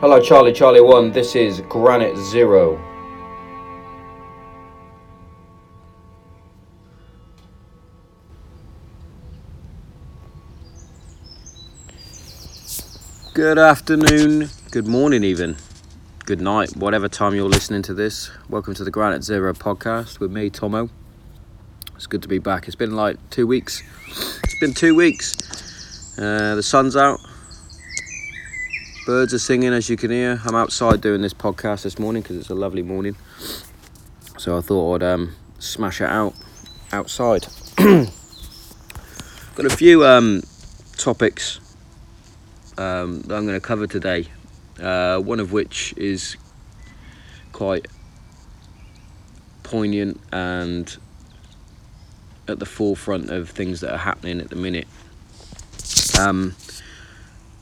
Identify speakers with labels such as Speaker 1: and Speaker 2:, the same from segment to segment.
Speaker 1: Hello, Charlie Charlie 1. This is Granite Zero. Good afternoon, good morning, even. Good night, whatever time you're listening to this. Welcome to the Granite Zero podcast with me, Tomo. It's good to be back. It's been like two weeks. It's been two weeks. Uh, the sun's out, Birds are singing, as you can hear. I'm outside doing this podcast this morning because it's a lovely morning. So I thought I'd um, smash it out outside. Got a few um, topics um, that I'm going to cover today. Uh, one of which is quite poignant and at the forefront of things that are happening at the minute. Um,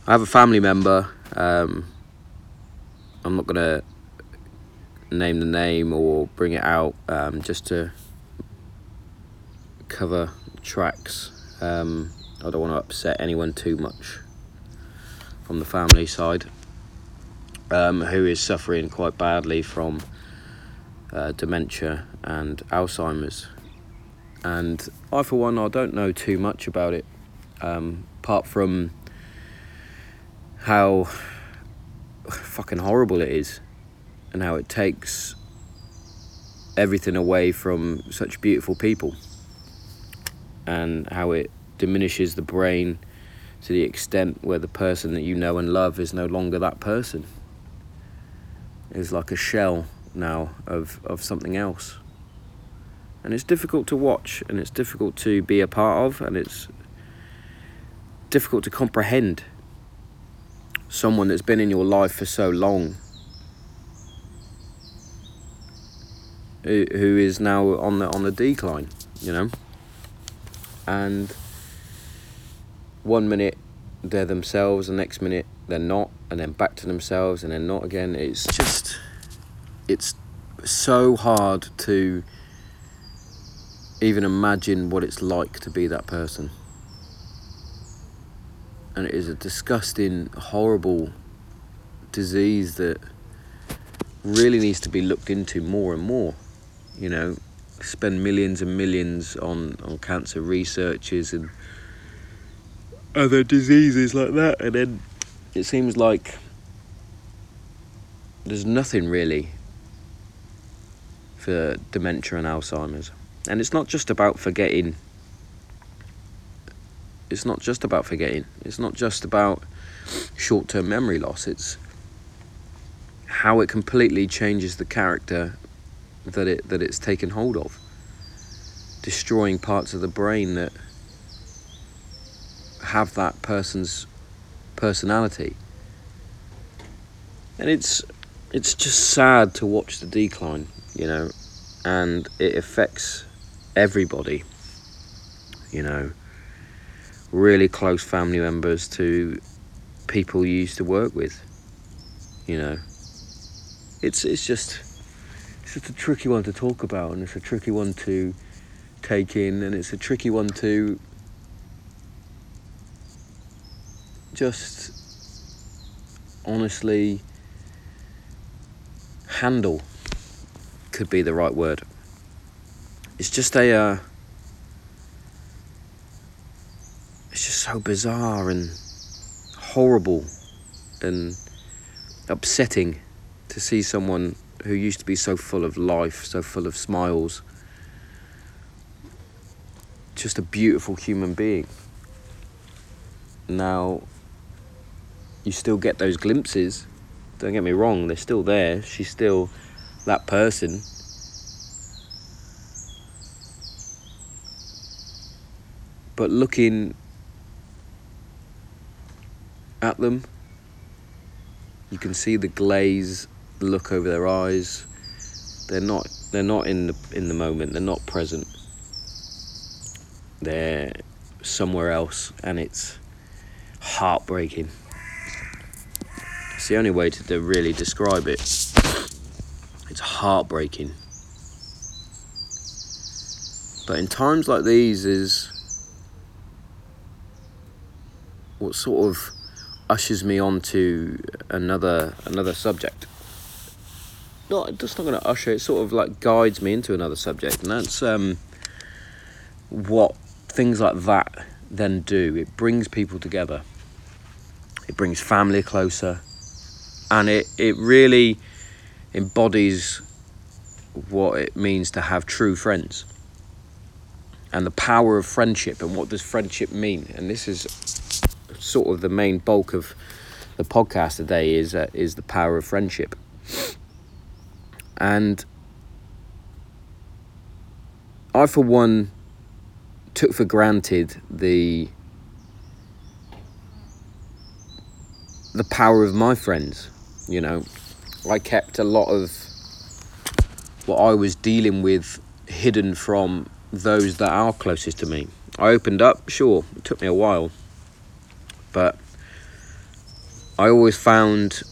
Speaker 1: I have a family member um, I'm not gonna name the name or bring it out um, just to cover tracks. Um, I don't want to upset anyone too much from the family side, um, who is suffering quite badly from uh, dementia and Alzheimer's. And I, for one, I don't know too much about it, um, apart from how fucking horrible it is and how it takes everything away from such beautiful people and how it diminishes the brain to the extent where the person that you know and love is no longer that person. Is like a shell now of, of something else. And it's difficult to watch and it's difficult to be a part of and it's difficult to comprehend someone that's been in your life for so long who is now on the on the decline you know? And one minute they're themselves the next minute they're not and then back to themselves and then not again. It's just it's so hard to even imagine what it's like to be that person and it is a disgusting, horrible disease that really needs to be looked into more and more. You know, spend millions and millions on, on cancer researches and other diseases like that, and then it seems like there's nothing really for dementia and Alzheimer's. And it's not just about forgetting it's not just about forgetting. It's not just about short-term memory loss. It's how it completely changes the character that it that it's taken hold of, destroying parts of the brain that have that person's personality. And it's it's just sad to watch the decline, you know, and it affects everybody, you know really close family members to people you used to work with. You know, it's it's just it's just a tricky one to talk about, and it's a tricky one to take in, and it's a tricky one to just honestly handle. Could be the right word. It's just a. Uh, it's just so bizarre and horrible and upsetting to see someone who used to be so full of life, so full of smiles, just a beautiful human being. Now, you still get those glimpses. Don't get me wrong, they're still there. She's still that person. But looking at them. You can see the glaze, look over their eyes. They're not they're not in the in the moment. They're not present. They're somewhere else and it's heartbreaking. It's the only way to, to really describe it. It's heartbreaking. But in times like these is what sort of ushers me on to another another subject. Not just not going to usher. It sort of like guides me into another subject, and that's um, what things like that then do. It brings people together. It brings family closer, and it it really embodies what it means to have true friends and the power of friendship and what does friendship mean and this is sort of the main bulk of the podcast today is uh, is the power of friendship. And I for one took for granted the the power of my friends you know. I kept a lot of what I was dealing with hidden from those that are closest to me. I opened up, sure, it took me a while, but I always found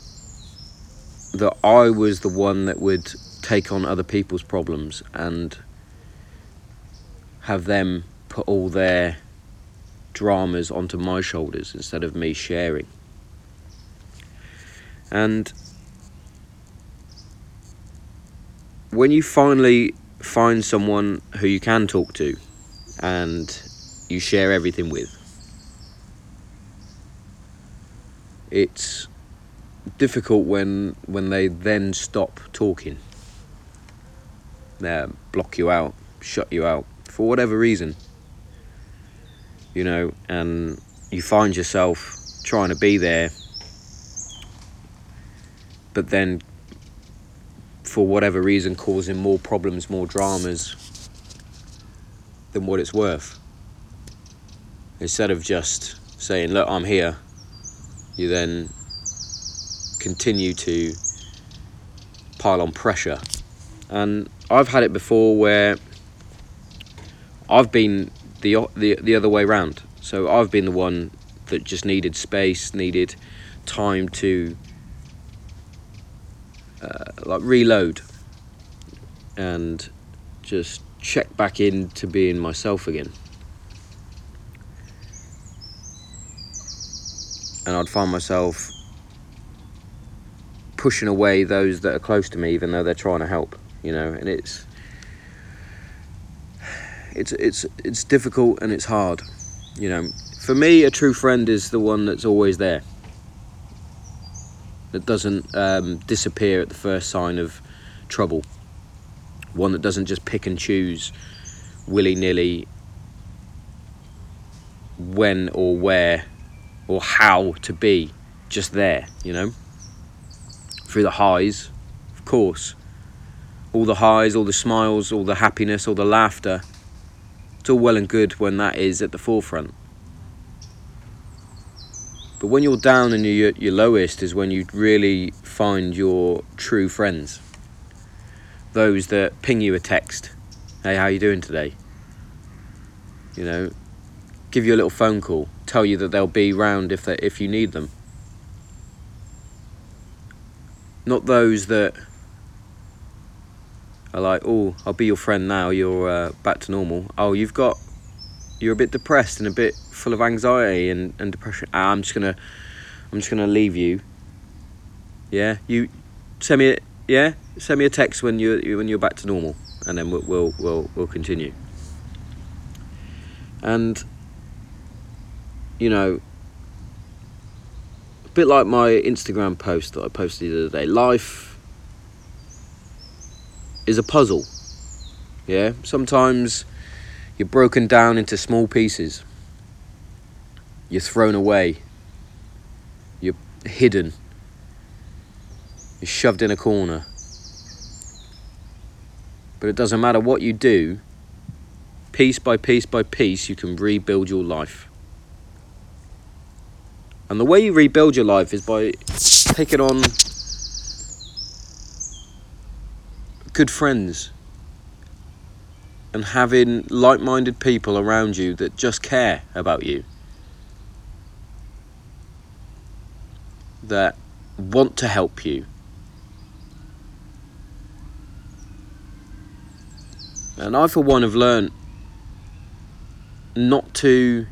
Speaker 1: that I was the one that would take on other people's problems and have them put all their dramas onto my shoulders instead of me sharing. And when you finally find someone who you can talk to and you share everything with, it's difficult when when they then stop talking. They block you out, shut you out for whatever reason. You know, and you find yourself trying to be there, but then for whatever reason causing more problems, more dramas than what it's worth. Instead of just saying, Look, I'm here, you then continue to pile on pressure. And I've had it before where I've been the, the, the other way round. So I've been the one that just needed space, needed time to uh, like reload and just check back into being myself again. And I'd find myself pushing away those that are close to me, even though they're trying to help. You know, and it's it's it's it's difficult and it's hard. You know, for me, a true friend is the one that's always there that doesn't um, disappear at the first sign of trouble. One that doesn't just pick and choose willy nilly when or where or how to be just there, you know? Through the highs, of course. All the highs, all the smiles, all the happiness, all the laughter. It's all well and good when that is at the forefront. But when you're down and you're your lowest is when you really find your true friends. Those that ping you a text, "Hey, how you doing today?" You know, give you a little phone call, tell you that they'll be round if they, if you need them. Not those that are like, "Oh, I'll be your friend now. You're uh, back to normal." Oh, you've got you're a bit depressed and a bit full of anxiety and, and depression. Ah, I'm just gonna I'm just gonna leave you. Yeah, you send me a, yeah send me a text when you when you're back to normal, and then we'll we'll we'll, we'll continue. And you know, a bit like my Instagram post that I posted the other day. Life is a puzzle. Yeah, sometimes you're broken down into small pieces. You're thrown away. You're hidden. You're shoved in a corner. But it doesn't matter what you do, piece by piece by piece, you can rebuild your life. And the way you rebuild your life is by taking on good friends and having like minded people around you that just care about you, that want to help you. And I, for one, have learned not to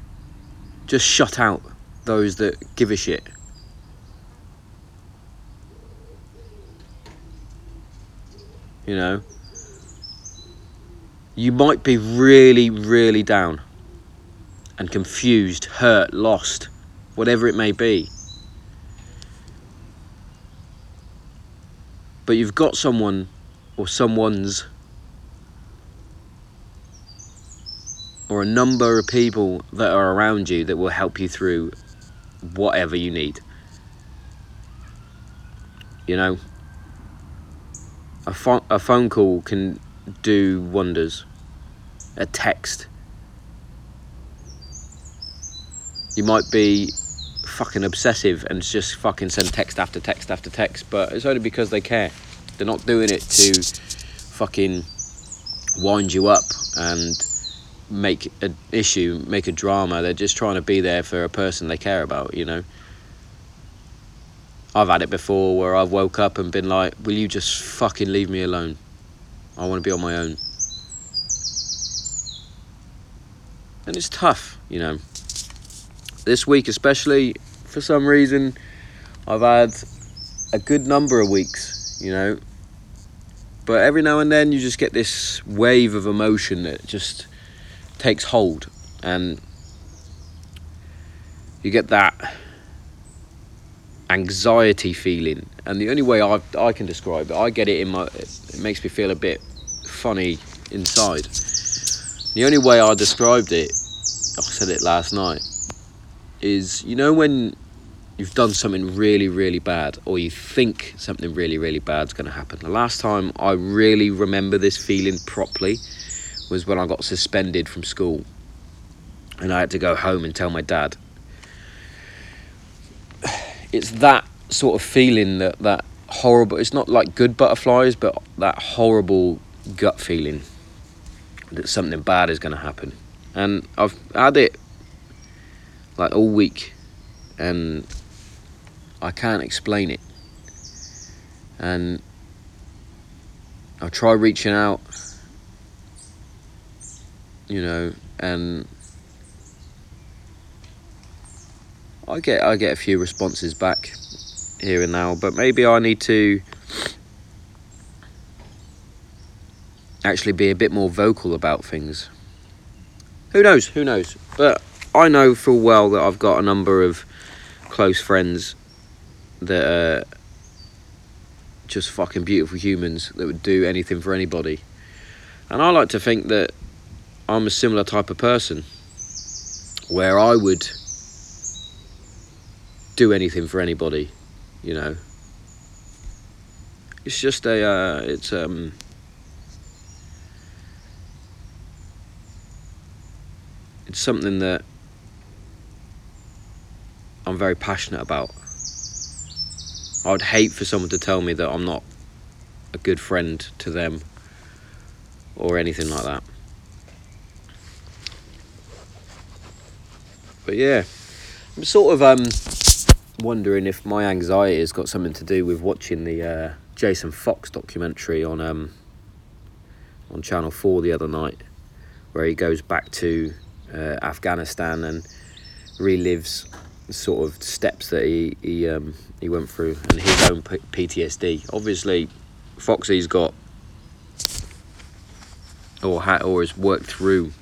Speaker 1: just shut out those that give a shit. You know? You might be really, really down and confused, hurt, lost, whatever it may be. But you've got someone or someone's or a number of people that are around you that will help you through whatever you need. You know, a, phone a phone call can do wonders. A text. You might be fucking obsessive and just fucking send text after text after text, but it's only because they care. They're not doing it to fucking wind you up and make an issue, make a drama. They're just trying to be there for a person they care about, you know. I've had it before where I've woke up and been like, "Will you just fucking leave me alone? I want to be on my own." And it's tough, you know. This week especially, for some reason, I've had a good number of weeks, you know. But every now and then you just get this wave of emotion that just takes hold and you get that anxiety feeling. And the only way I, I can describe it I get it in my it makes me feel a bit funny inside. The only way I described it I said it last night is you know when you've done something really really bad or you think something really really bad's going to happen. The last time I really remember this feeling properly was when I got suspended from school. And I had to go home and tell my dad. It's that sort of feeling that that horrible it's not like good butterflies but that horrible gut feeling that something bad is going to happen. And i've had it like all week and i can't explain it. And i try reaching out you know and I get I get a few responses back here and now, but maybe I need to actually be a bit more vocal about things. Who knows? Who knows? But I know full well that I've got a number of close friends that are just fucking beautiful humans that would do anything for anybody. And I like to think that I'm a similar type of person where I would do anything for anybody, you know. It's just a, uh, it's um. It's something that I'm very passionate about. I'd hate for someone to tell me that I'm not a good friend to them or anything like that. But yeah, I'm sort of um wondering if my anxiety has got something to do with watching the uh, Jason Fox documentary on um, on Channel Four the other night, where he goes back to uh, Afghanistan and relives sort of steps that he he um, he went through and his own PTSD. Obviously, Foxy's got or ha- or has worked through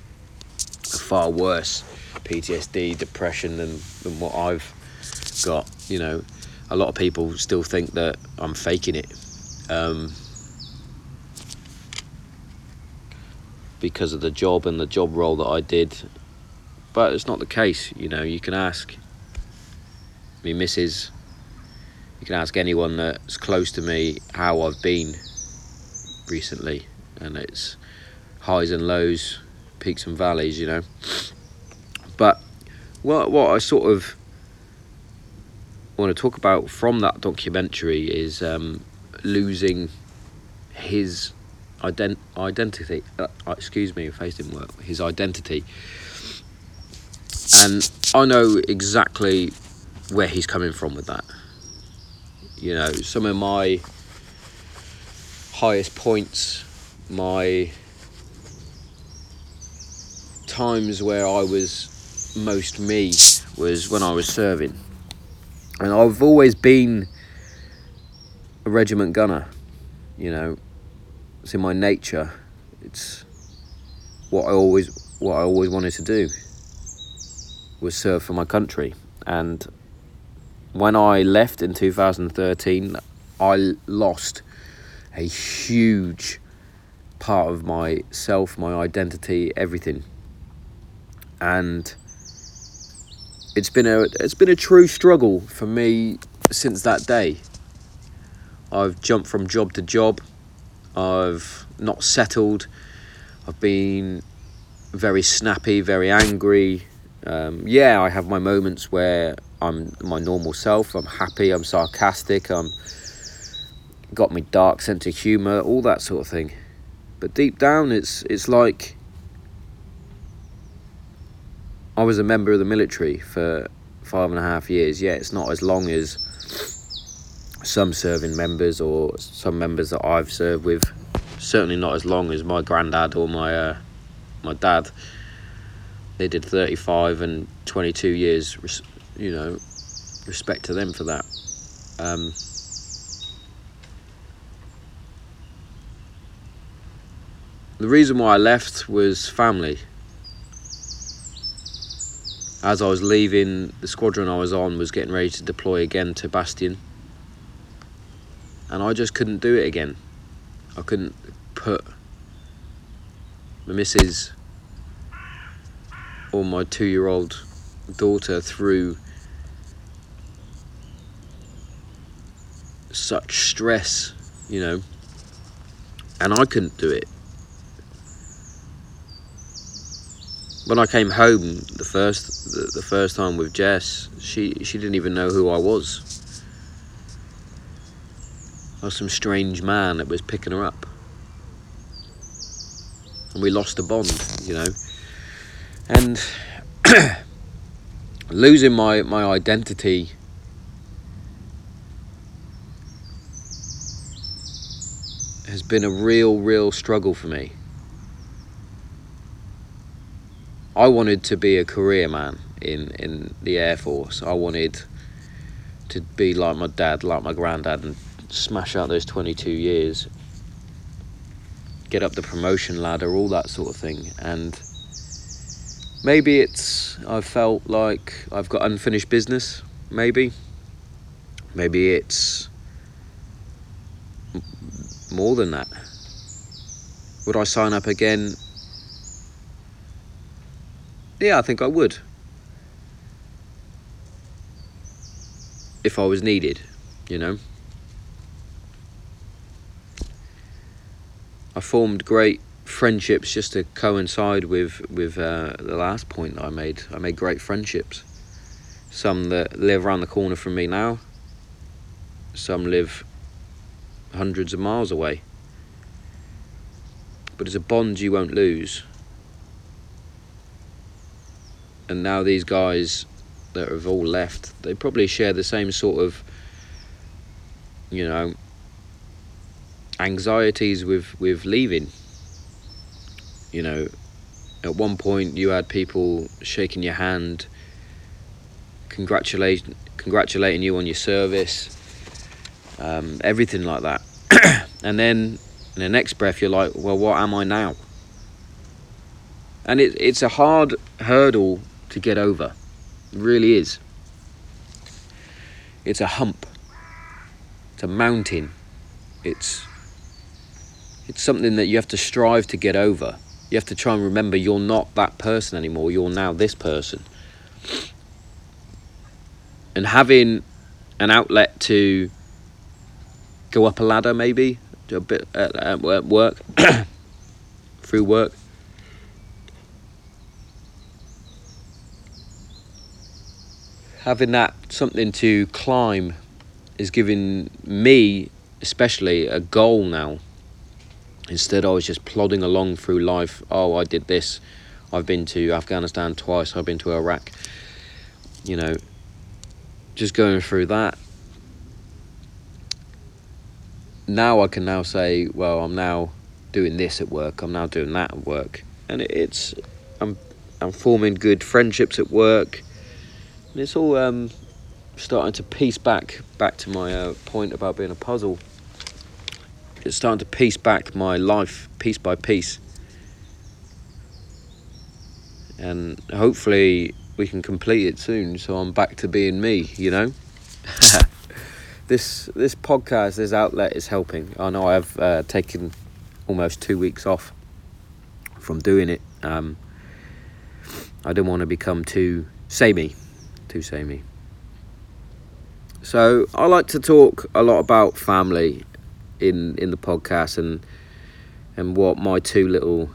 Speaker 1: a far worse PTSD, depression than than what I've got. You know, a lot of people still think that I'm faking it. Um, because of the job and the job role that I did. But it's not the case, you know, you can ask me missus, you can ask anyone that's close to me how I've been recently, and it's highs and lows, peaks and valleys, you know. What what I sort of want to talk about from that documentary is um, losing his ident- identity. Uh, uh excuse me, face didn't work. His identity, and I know exactly where he's coming from with that. You know, some of my highest points, my times where I was most me was when I was serving and I've always been a regiment gunner, you know. it's in my nature. It's what I always what I always wanted to do was serve for my country. And when I left in 2013, I lost a huge part of myself, my identity, everything. And it's been a it's been a true struggle for me since that day. I've jumped from job to job. I've not settled. I've been very snappy, very angry. Um, yeah, I have my moments where I'm my normal self. I'm happy. I'm sarcastic. I'm got me dark sense of humour, all that sort of thing. But deep down, it's it's like I was a member of the military for five and a half years. Yeah, it's not as long as some serving members or some members that I've served with. Certainly not as long as my granddad or my uh, my dad. They did 35 and 22 years, you know, respect to them for that. Um, the reason why I left was family. As I was leaving, the squadron I was on was getting ready to deploy again to Bastion. And I just couldn't do it again. I couldn't put my missus or my two year old daughter through such stress, you know, and I couldn't do it. When I came home the first the, the first time with Jess, she she didn't even know who I was. I was some strange man that was picking her up. And we lost a bond, you know. And losing my, my identity has been a real, real struggle for me. I wanted to be a career man in, in the Air Force. I wanted to be like my dad, like my granddad, and smash out those 22 years, get up the promotion ladder, all that sort of thing. And maybe it's I've felt like I've got unfinished business. Maybe, maybe it's more than that. Would I sign up again? Yeah, I think I would. If I was needed, you know. I formed great friendships just to coincide with with uh, the last point that I made. I made great friendships. Some that live around the corner from me now. Some live hundreds of miles away. But it's a bond you won't lose. And now these guys that have all left, they probably share the same sort of, you know, anxieties with with leaving you know, at one point you had people shaking your hand, congratulating congratulating you on your service, um, everything like that. and then in the next breath you're like, well, what am I now? And it, it's a hard hurdle to get over. It really is. It's a hump. It's a mountain. It's it's something that you have to strive to get over you have to try and remember you're not that person anymore, you're now this person. And having an outlet to go up a ladder, maybe, do a bit at, work, through work. Having that something to climb is giving me, especially, a goal now Instead, I was just plodding along through life. Oh, I did this. I've been to Afghanistan twice. I've been to Iraq. You know, just going through that. Now I can now say, well, I'm now doing this at work. I'm now doing that at work, and it's I'm I'm forming good friendships at work, it's all um, starting to piece back back to my uh, point about being a puzzle it's starting to piece back my life piece by piece. And hopefully we can complete it soon so I'm back to being me, you know? this this podcast, this outlet is helping. I know I've uh, taken almost two weeks off from doing it. Um, I didn't want to become too samey, too me. So I like to talk a lot about family in in the podcast and and what my two little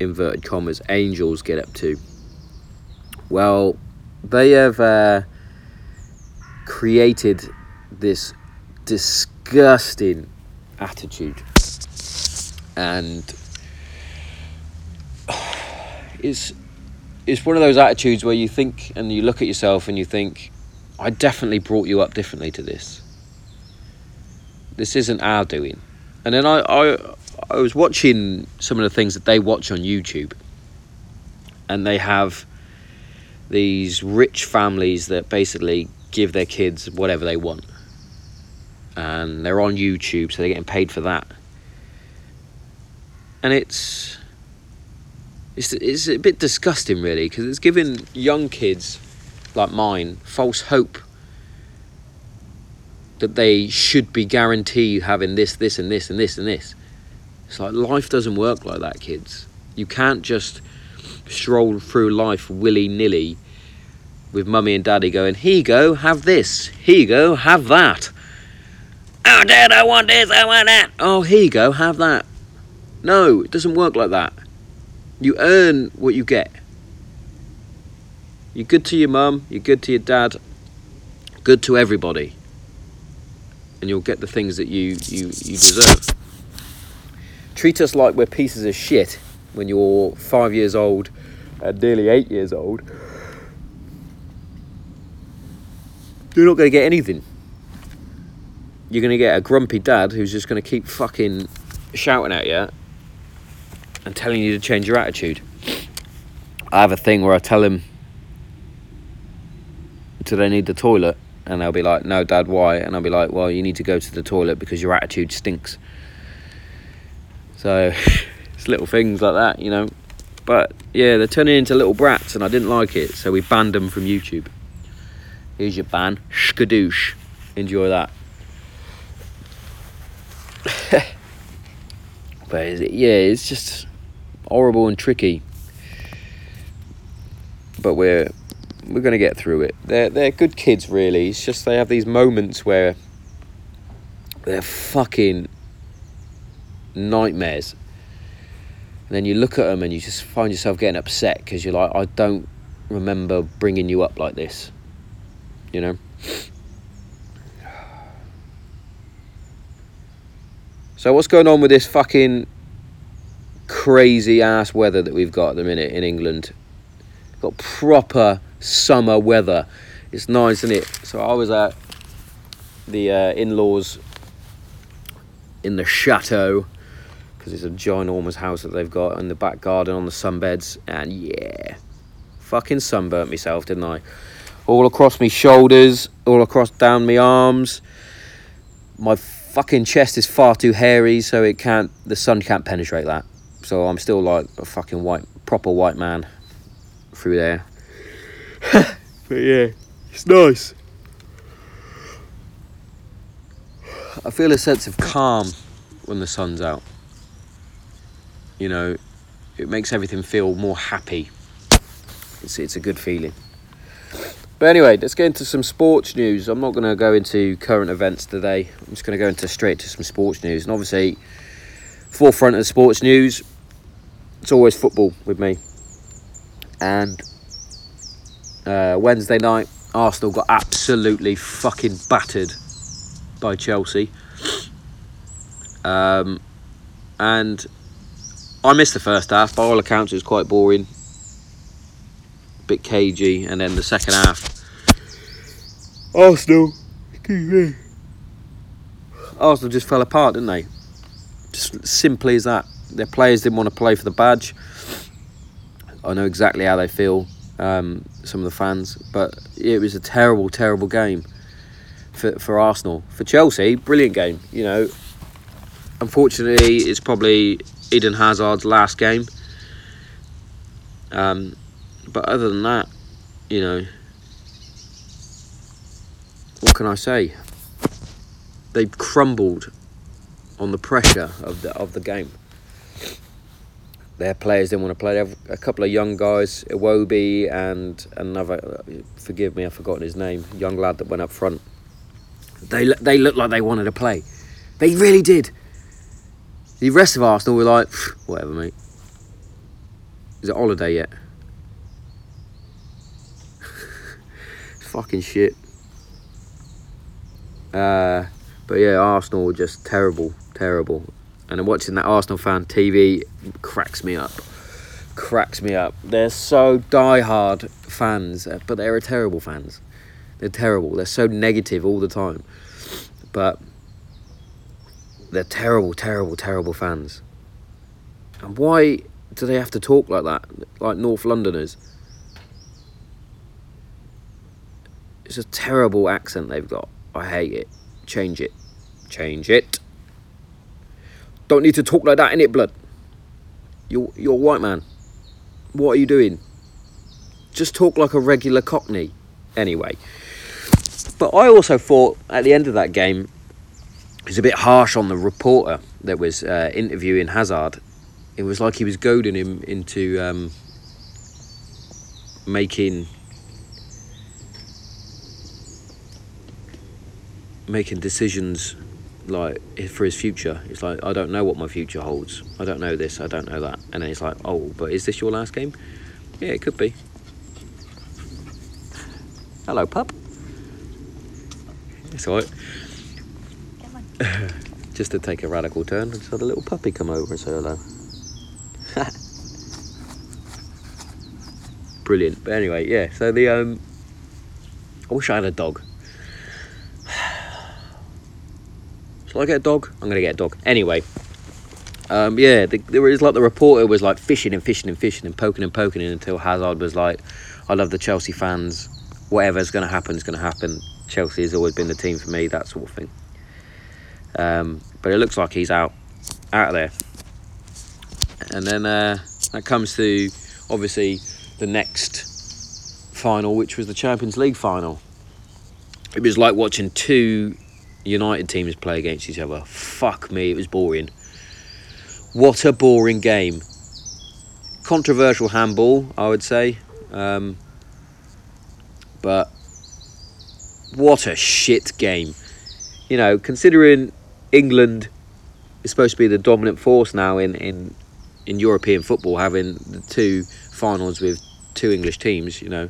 Speaker 1: inverted commas angels get up to. Well, they have uh, created this disgusting attitude, and it's it's one of those attitudes where you think and you look at yourself and you think, I definitely brought you up differently to this. This isn't our doing. And then I, I, I was watching some of the things that they watch on YouTube, and they have these rich families that basically give their kids whatever they want. And they're on YouTube, so they're getting paid for that. And it's it's it's a bit disgusting, really, because it's giving young kids like mine false hope that they should be guaranteed having this, this, and this, and this, and this. It's like life doesn't work like that, kids. You can't just stroll through life willy nilly with mummy and daddy going, Here you go, have this. Here you go, have that. Oh, dad, I want this, I want that. Oh, here you go, have that. No, it doesn't work like that. You earn what you get. You're good to your mum, you're good to your dad, good to everybody. And you'll get the things that you, you, you deserve. Treat us like we're pieces of shit when you're five years old and nearly eight years old. You're not going to get anything. You're going to get a grumpy dad who's just going to keep fucking shouting at you and telling you to change your attitude. I have a thing where I tell him, Do they need the toilet? And they'll be like, No, Dad, why? And I'll be like, Well, you need to go to the toilet because your attitude stinks. So it's little things like that, you know. But yeah, they're turning into little brats, and I didn't like it, so we banned them from YouTube. Here's your ban. Skadoosh. Enjoy that. but yeah, it's just horrible and tricky. But we're we're gonna get through it. They're they're good kids, really. It's just they have these moments where they're fucking nightmares. And then you look at them and you just find yourself getting upset because you're like, I don't remember bringing you up like this you know. So what's going on with this fucking crazy ass weather that we've got at the minute in England? Got proper summer weather. It's nice, isn't it? So I was at the uh, in-laws in the chateau because it's a ginormous house that they've got in the back garden on the sunbeds, and yeah, fucking sunburnt myself, didn't I? all across my shoulders, all across down my arms. My fucking chest is far too hairy, so it can't. The sun can't penetrate that. So I'm still like a fucking white, proper white man through there. but yeah, it's nice. I feel a sense of calm when the sun's out. You know, it makes everything feel more happy. It's, it's a good feeling. But anyway, let's get into some sports news. I'm not going to go into current events today. I'm just going to go into straight to some sports news. And obviously, forefront of sports news, it's always football with me. And uh, Wednesday night, Arsenal got absolutely fucking battered by Chelsea. Um, and I missed the first half. By all accounts, it was quite boring a bit cagey, and then the second half, Arsenal, Arsenal just fell apart, didn't they? Just simply as that. Their players didn't want to play for the badge. I know exactly how they feel, um, some of the fans, but it was a terrible, terrible game for, for Arsenal. For Chelsea, brilliant game. You know, unfortunately, it's probably Eden Hazard's last game. Um, but other than that, you know, what can I say? They've crumbled on the pressure of the of the game. Their players didn't want to play. They have a couple of young guys, Iwobi and another. Forgive me, I've forgotten his name. Young lad that went up front. They they looked like they wanted to play. They really did. The rest of Arsenal were like, whatever, mate. Is it holiday yet? Fucking shit. Uh, but yeah, Arsenal were just terrible, terrible. And watching that Arsenal fan TV cracks me up. Cracks me up. They're so die-hard fans, uh, but they're a terrible fans. They're terrible. They're so negative all the time. But they're terrible, terrible, terrible fans. And why do they have to talk like that, like North Londoners? It's a terrible accent they've got. I hate it. Change it. Change it. Don't need to talk like that in it, blood. You're you're a white man. What are you doing? Just talk like a regular Cockney. Anyway. But I also thought at the end of that game was a bit harsh on the reporter that was uh, interviewing Hazard. It was like he was goading him into um, making making decisions like for his future. It's like I don't know what my future holds. I don't know this. I don't know that. And then he's like, oh, but is this your last game? Yeah, it could be. Hello, pup. It's alright. just to take a radical turn, I just had a little puppy come over and say hello. Brilliant. But anyway, yeah. So the um, I wish I had a dog. Shall I get a dog? I'm gonna get a dog. Anyway, um, yeah, the, there was like the reporter was like fishing and fishing and fishing and poking and poking until Hazard was like, "I love the Chelsea fans. Whatever's gonna happen is gonna happen. Chelsea has always been the team for me. That sort of thing." Um, but it looks like he's out, out of there. And then uh, that comes to obviously the next final, which was the Champions League final. It was like watching two United teams play against each other. Fuck me, it was boring. What a boring game. Controversial handball, I would say. Um, but what a shit game. You know, considering England is supposed to be the dominant force now in, in in European football, having the two finals with two English teams, you know.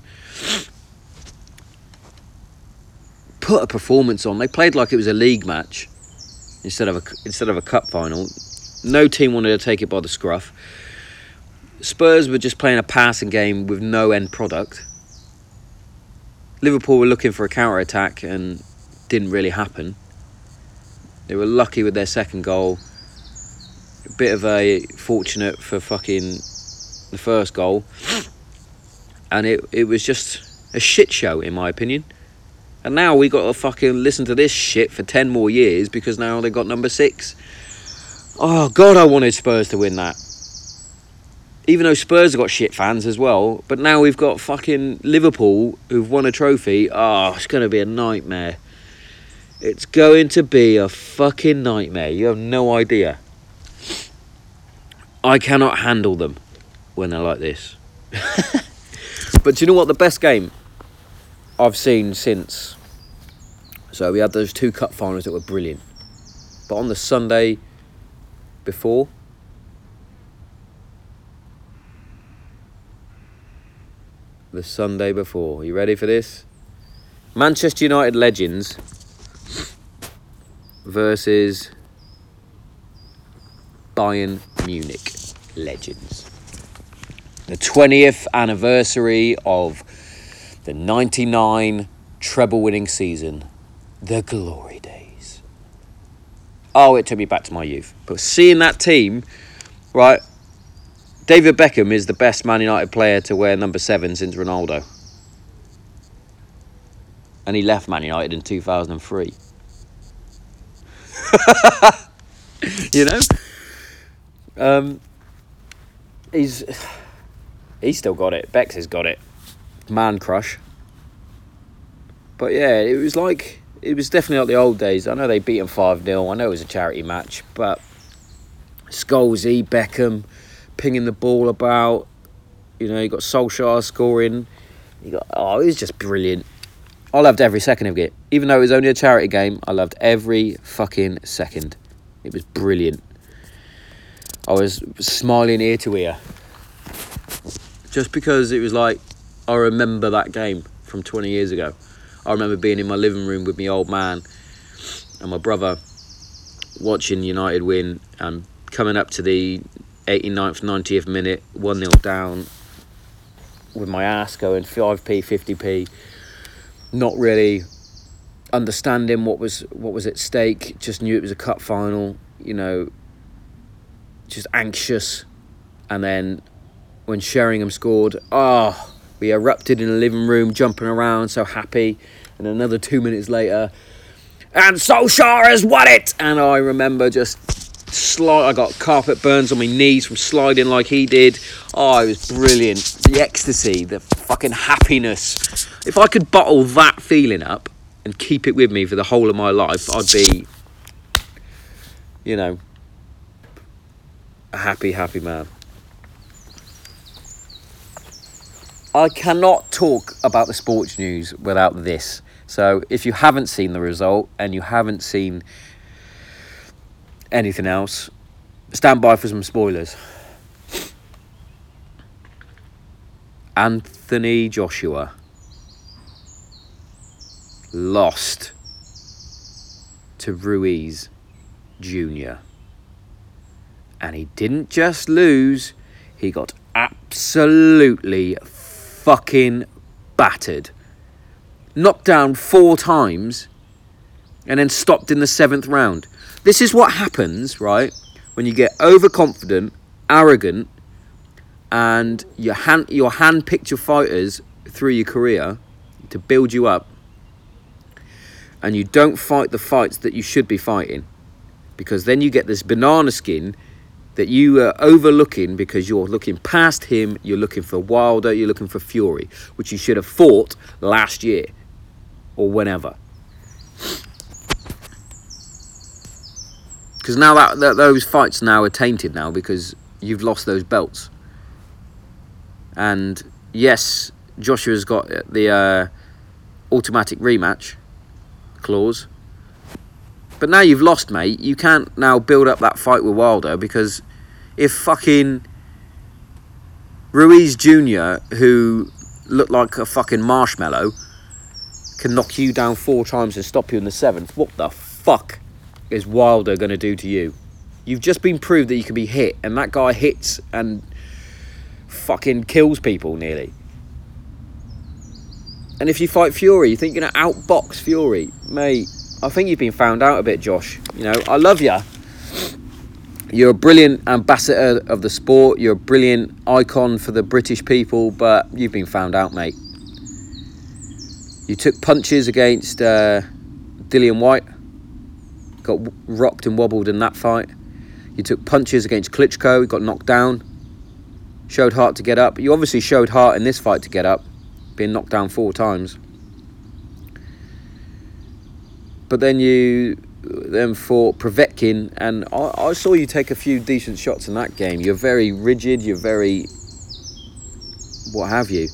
Speaker 1: Put a performance on. They played like it was a league match instead of a instead of a cup final. No team wanted to take it by the scruff. Spurs were just playing a passing game with no end product. Liverpool were looking for a counter attack and didn't really happen. They were lucky with their second goal. A bit of a fortunate for fucking the first goal. And it, it was just a shit show, in my opinion. And now we got to fucking listen to this shit for 10 more years because now they got number six. Oh, God, I wanted Spurs to win that. Even though Spurs have got shit fans as well, but now we've got fucking Liverpool who've won a trophy. Oh, it's going to be a nightmare. It's going to be a fucking nightmare. You have no idea. I cannot handle them when they're like this. but do you know what? The best game I've seen since. So we had those two cup finals that were brilliant. But on the Sunday before, the Sunday before. You ready for this? Manchester United legends versus Bayern Munich legends. The 20th anniversary of the 99 treble winning season, the glory days. Oh, it took me back to my youth. But seeing that team, right, David Beckham is the best Man United player to wear number seven since Ronaldo. And he left Man United in 2003. you know. Um, he's he's still got it. Bex has got it. Man crush. But yeah, it was like it was definitely not the old days. I know they beat him five 0 I know it was a charity match, but Scholesy, Beckham, pinging the ball about. You know, you got Solskjaer scoring. You got oh, it was just brilliant. I loved every second of it. Even though it was only a charity game, I loved every fucking second. It was brilliant. I was smiling ear to ear. Just because it was like, I remember that game from 20 years ago. I remember being in my living room with my old man and my brother watching United win and coming up to the 89th, 90th minute, 1 0 down with my ass going 5p, 50p not really understanding what was what was at stake. Just knew it was a cup final. You know, just anxious, and then when Sheringham scored, oh, we erupted in the living room, jumping around, so happy. And another two minutes later, and Solskjaer has won it. And I remember just slide. I got carpet burns on my knees from sliding like he did. Oh, it was brilliant. The ecstasy, the fucking happiness. If I could bottle that feeling up and keep it with me for the whole of my life, I'd be, you know, a happy, happy man. I cannot talk about the sports news without this. So if you haven't seen the result and you haven't seen anything else, stand by for some spoilers. Anthony Joshua lost to Ruiz Jr. And he didn't just lose, he got absolutely fucking battered. Knocked down four times and then stopped in the seventh round. This is what happens, right, when you get overconfident, arrogant, and you hand your hand picked your fighters through your career to build you up, and you don't fight the fights that you should be fighting, because then you get this banana skin that you are overlooking because you're looking past him, you're looking for Wilder, you're looking for Fury, which you should have fought last year or whenever. Because now that, that those fights now are tainted now because you've lost those belts. And yes, Joshua's got the uh, automatic rematch clause. But now you've lost, mate. You can't now build up that fight with Wilder because if fucking Ruiz Jr., who looked like a fucking marshmallow, can knock you down four times and stop you in the seventh, what the fuck is Wilder going to do to you? You've just been proved that you can be hit, and that guy hits and fucking kills people nearly. And if you fight Fury, you think you're going to outbox Fury? Mate, I think you've been found out a bit, Josh. You know, I love you. You're a brilliant ambassador of the sport. You're a brilliant icon for the British people, but you've been found out, mate. You took punches against uh, Dillian Whyte, got rocked and wobbled in that fight. You took punches against Klitschko, got knocked down. Showed heart to get up. You obviously showed heart in this fight to get up, being knocked down four times. But then you then for Povetkin, and I, I saw you take a few decent shots in that game. You're very rigid. You're very what have you.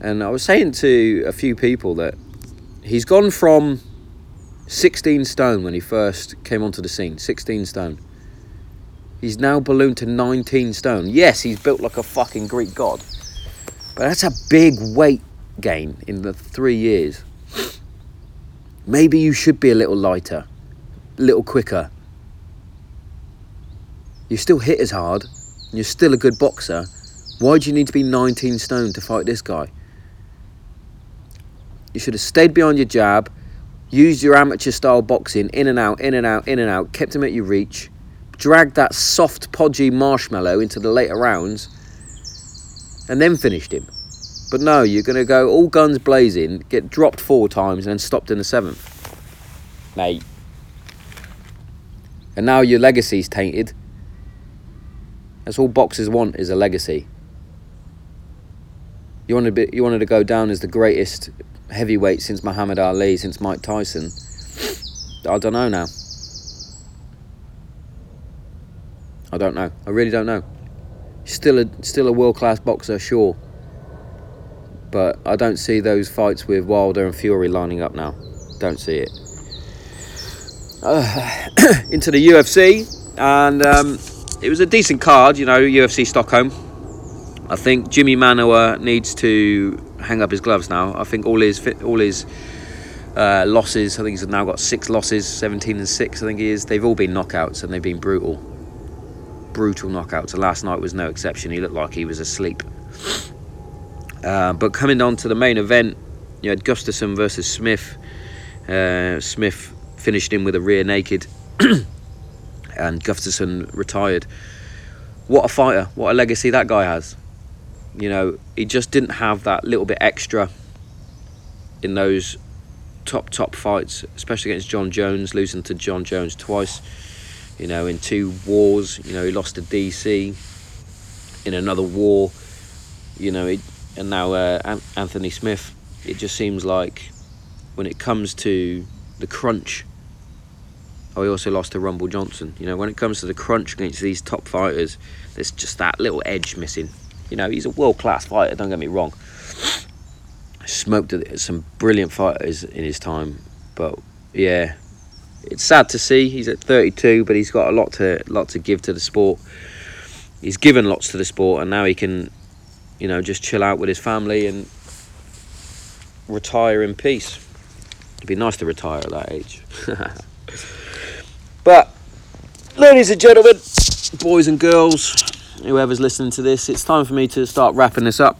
Speaker 1: And I was saying to a few people that he's gone from 16 stone when he first came onto the scene. 16 stone. He's now ballooned to 19 stone. Yes, he's built like a fucking Greek god. But that's a big weight gain in the three years. Maybe you should be a little lighter, a little quicker. You still hit as hard, and you're still a good boxer. Why do you need to be 19 stone to fight this guy? You should have stayed behind your jab, used your amateur style boxing in and out, in and out, in and out, kept him at your reach, dragged that soft, podgy marshmallow into the later rounds, and then finished him. But no, you're going to go all guns blazing, get dropped four times, and then stopped in the seventh. Mate. And now your legacy's tainted. That's all boxers want is a legacy. You wanted, be, you wanted to go down as the greatest heavyweight since Muhammad Ali, since Mike Tyson. I don't know now. I don't know. I really don't know. Still a still a world class boxer, sure. But I don't see those fights with Wilder and Fury lining up now. Don't see it. Uh, into the UFC, and um, it was a decent card, you know, UFC Stockholm. I think Jimmy Manuwa needs to hang up his gloves now. I think all his all his uh, losses. I think he's now got six losses, seventeen and six. I think he is. They've all been knockouts, and they've been brutal, brutal knockouts. And last night was no exception. He looked like he was asleep. Uh, but coming on to the main event, you had Gustafsson versus Smith. Uh, Smith finished him with a rear naked, and Gustafsson retired. What a fighter! What a legacy that guy has. You know, he just didn't have that little bit extra in those top top fights, especially against Jon Jones, losing to Jon Jones twice. You know, in two wars. You know, he lost to DC. In another war, you know, it, and now uh, Anthony Smith. It just seems like when it comes to the crunch. Oh, he also lost to Rumble Johnson. You know, when it comes to the crunch against these top fighters, there's just that little edge missing. You know, he's a world class fighter. Don't get me wrong. Smoked some brilliant fighters in his time, but yeah, it's sad to see. He's at 32, but he's got a lot to lot to give to the sport. He's given lots to the sport, and now he can, you know, just chill out with his family and retire in peace. It'd be nice to retire at that age. but, ladies and gentlemen, boys and girls, whoever's listening to this, it's time for me to start wrapping this up.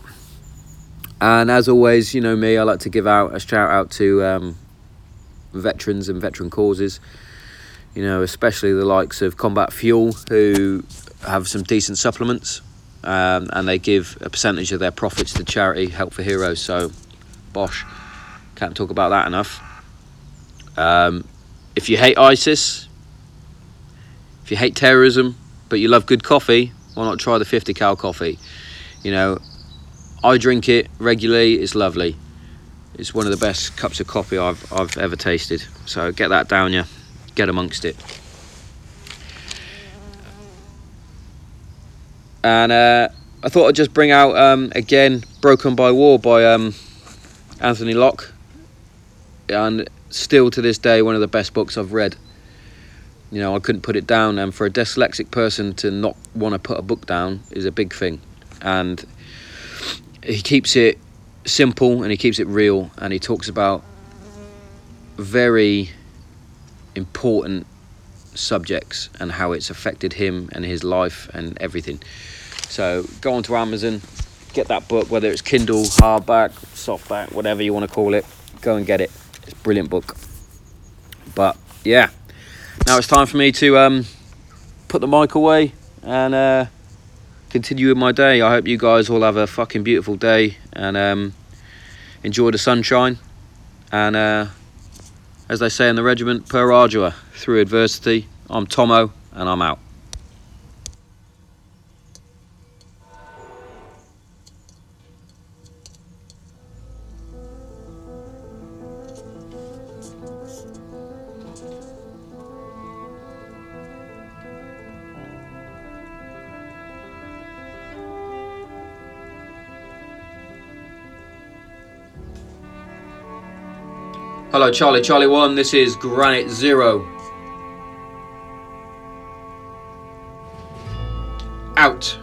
Speaker 1: And as always, you know me, I like to give out a shout out to um, veterans and veteran causes. You know, especially the likes of Combat Fuel, who have some decent supplements, um, and they give a percentage of their profits to charity Help for Heroes. So, bosh, can't talk about that enough. Um, if you hate ISIS, if you hate terrorism, but you love good coffee, why not try the 50 cal coffee? You know, I drink it regularly. It's lovely. It's one of the best cups of coffee I've I've ever tasted. So get that down you. Get amongst it. And uh, I thought I'd just bring out um, again "Broken by War" by um, Anthony Locke, and still to this day one of the best books I've read you know, I couldn't put it down. And for a dyslexic person to not want to put a book down is a big thing. And he keeps it simple and he keeps it real and he talks about very important subjects and how it's affected him and his life and everything. So go onto Amazon, get that book, whether it's Kindle, hardback, softback, whatever you want to call it. Go and get it. It's a brilliant book. But yeah, now it's time for me to um, put the mic away and uh, continue with my day. I hope you guys all have a fucking beautiful day and um, enjoy the sunshine. And uh, as they say in the regiment, per ardua, through adversity. I'm Tomo and I'm out. Hello, Charlie. Charlie 1, this is Granite Zero. Out.